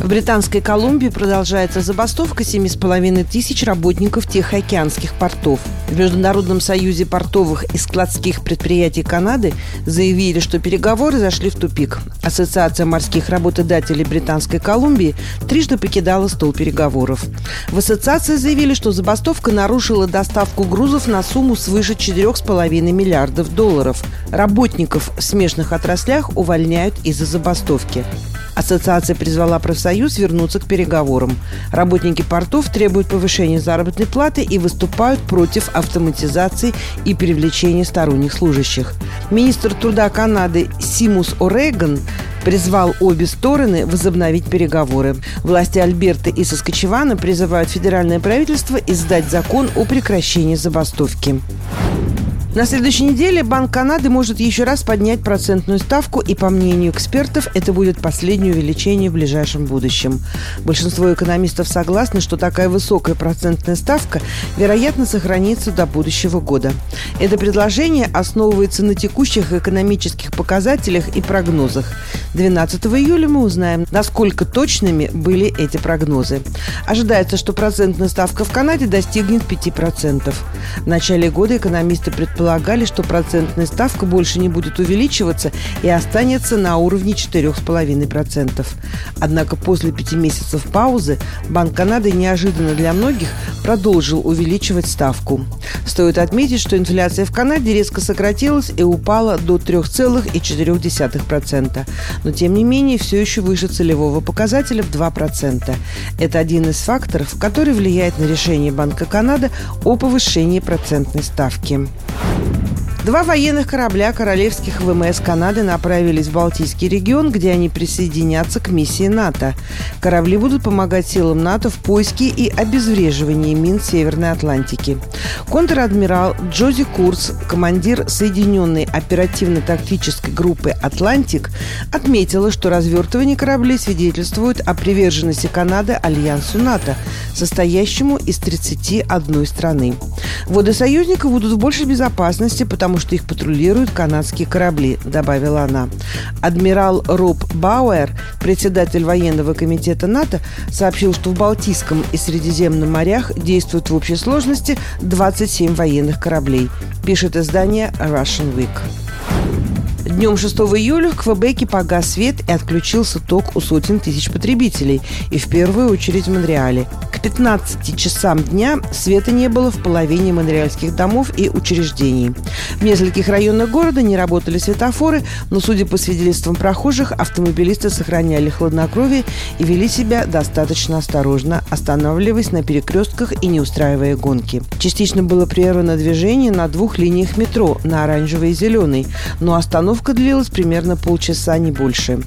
В Британской Колумбии продолжается забастовка 7,5 тысяч работников Тихоокеанских портов. В Международном союзе портовых и складских предприятий Канады заявили, что переговоры зашли в тупик. Ассоциация морских работодателей Британской Колумбии трижды покидала стол переговоров. В ассоциации заявили, что забастовка нарушила доставку грузов на сумму свыше 4,5 миллиардов долларов. Работников в смежных отраслях увольняют из-за забастовки. Ассоциация призвала профсоюз вернуться к переговорам. Работники портов требуют повышения заработной платы и выступают против автоматизации и привлечения сторонних служащих. Министр труда Канады Симус Ореган призвал обе стороны возобновить переговоры. Власти Альберты и Соскочевана призывают федеральное правительство издать закон о прекращении забастовки. На следующей неделе Банк Канады может еще раз поднять процентную ставку, и, по мнению экспертов, это будет последнее увеличение в ближайшем будущем. Большинство экономистов согласны, что такая высокая процентная ставка, вероятно, сохранится до будущего года. Это предложение основывается на текущих экономических показателях и прогнозах. 12 июля мы узнаем, насколько точными были эти прогнозы. Ожидается, что процентная ставка в Канаде достигнет 5%. В начале года экономисты предполагают, предполагали, что процентная ставка больше не будет увеличиваться и останется на уровне 4,5%. Однако после пяти месяцев паузы Банк Канады неожиданно для многих продолжил увеличивать ставку. Стоит отметить, что инфляция в Канаде резко сократилась и упала до 3,4%. Но, тем не менее, все еще выше целевого показателя в 2%. Это один из факторов, который влияет на решение Банка Канады о повышении процентной ставки. Два военных корабля королевских ВМС Канады направились в Балтийский регион, где они присоединятся к миссии НАТО. Корабли будут помогать силам НАТО в поиске и обезвреживании мин Северной Атлантики. Контр-адмирал Джози Курс, командир Соединенной оперативно-тактической группы «Атлантик», отметила, что развертывание кораблей свидетельствует о приверженности Канады Альянсу НАТО, состоящему из 31 страны. Воды союзника будут в большей безопасности, потому потому что их патрулируют канадские корабли», — добавила она. Адмирал Роб Бауэр, председатель военного комитета НАТО, сообщил, что в Балтийском и Средиземном морях действуют в общей сложности 27 военных кораблей, пишет издание Russian Week. Днем 6 июля в Квебеке погас свет и отключился ток у сотен тысяч потребителей, и в первую очередь в Монреале. К 15 часам дня света не было в половине монреальских домов и учреждений. В нескольких районах города не работали светофоры, но, судя по свидетельствам прохожих, автомобилисты сохраняли хладнокровие и вели себя достаточно осторожно, останавливаясь на перекрестках и не устраивая гонки. Частично было прервано движение на двух линиях метро, на оранжевой и зеленой, но остановка длилась примерно полчаса, не больше.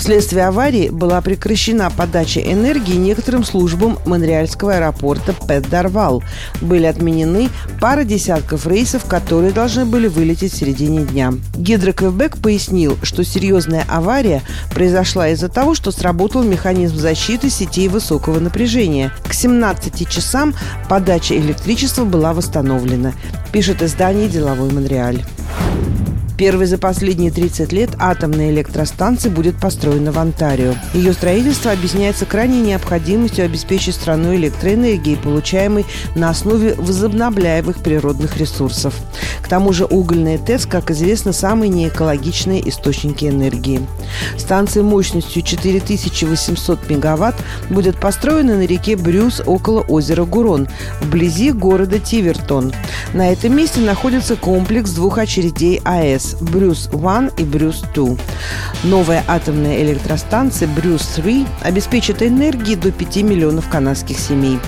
Вследствие аварии была прекращена подача энергии некоторым службам Монреальского аэропорта Пет-Дарвал. Были отменены пара десятков рейсов, которые должны были вылететь в середине дня. Гидроквебек пояснил, что серьезная авария произошла из-за того, что сработал механизм защиты сетей высокого напряжения. К 17 часам подача электричества была восстановлена, пишет издание «Деловой Монреаль». Первой за последние 30 лет атомная электростанция будет построена в Онтарио. Ее строительство объясняется крайней необходимостью обеспечить страну электроэнергией, получаемой на основе возобновляемых природных ресурсов. К тому же угольная ТЭЦ, как известно, самые неэкологичные источники энергии. Станция мощностью 4800 мегаватт будет построена на реке Брюс около озера Гурон, вблизи города Тивертон. На этом месте находится комплекс двух очередей АЭС Брюс-1 и Брюс-2. Новая атомная электростанция Брюс-3 обеспечит энергией до 5 миллионов канадских семей.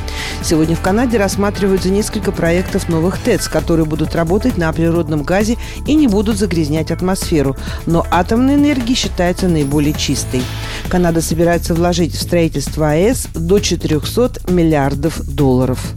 Сегодня в Канаде рассматриваются несколько проектов новых ТЭЦ, которые будут работать на природном газе и не будут загрязнять атмосферу. Но атомная энергия считается наиболее чистой. Канада собирается вложить в строительство АЭС до 400 миллиардов долларов.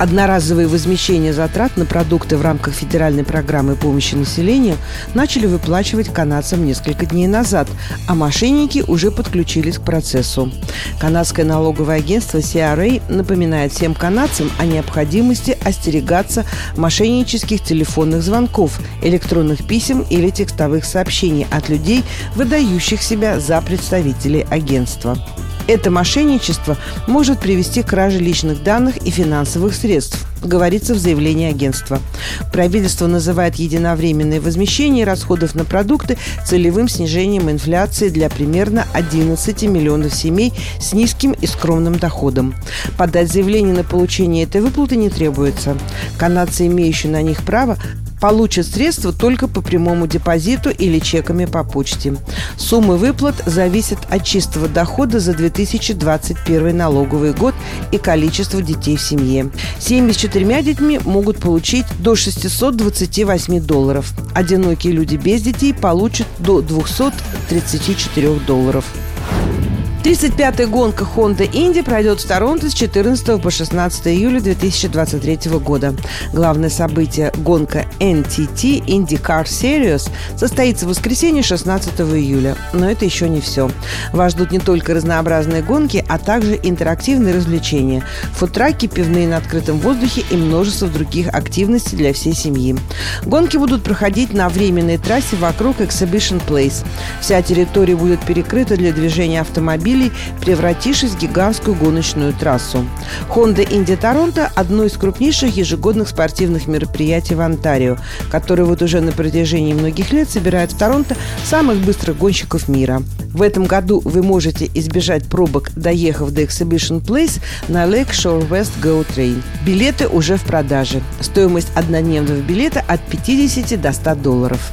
Одноразовые возмещения затрат на продукты в рамках федеральной программы помощи населению начали выплачивать канадцам несколько дней назад, а мошенники уже подключились к процессу. Канадское налоговое агентство CRA напоминает всем канадцам о необходимости остерегаться мошеннических телефонных звонков, электронных писем или текстовых сообщений от людей, выдающих себя за представителей агентства. Это мошенничество может привести к краже личных данных и финансовых средств, говорится в заявлении агентства. Правительство называет единовременное возмещение расходов на продукты целевым снижением инфляции для примерно 11 миллионов семей с низким и скромным доходом. Подать заявление на получение этой выплаты не требуется. Канадцы, имеющие на них право, получат средства только по прямому депозиту или чеками по почте. Суммы выплат зависят от чистого дохода за 2021 налоговый год и количества детей в семье. Семьи с четырьмя детьми могут получить до 628 долларов. Одинокие люди без детей получат до 234 долларов. 35-я гонка Honda Indy пройдет в Торонто с 14 по 16 июля 2023 года. Главное событие – гонка NTT IndyCar Series состоится в воскресенье 16 июля. Но это еще не все. Вас ждут не только разнообразные гонки, а также интерактивные развлечения, фудтраки, пивные на открытом воздухе и множество других активностей для всей семьи. Гонки будут проходить на временной трассе вокруг Exhibition Place. Вся территория будет перекрыта для движения автомобилей автомобилей, превратившись в гигантскую гоночную трассу. Honda Indy Торонто – одно из крупнейших ежегодных спортивных мероприятий в Онтарио, которое вот уже на протяжении многих лет собирает в Торонто самых быстрых гонщиков мира. В этом году вы можете избежать пробок, доехав до Exhibition Place на Lake Shore West Go Train. Билеты уже в продаже. Стоимость однодневного билета от 50 до 100 долларов.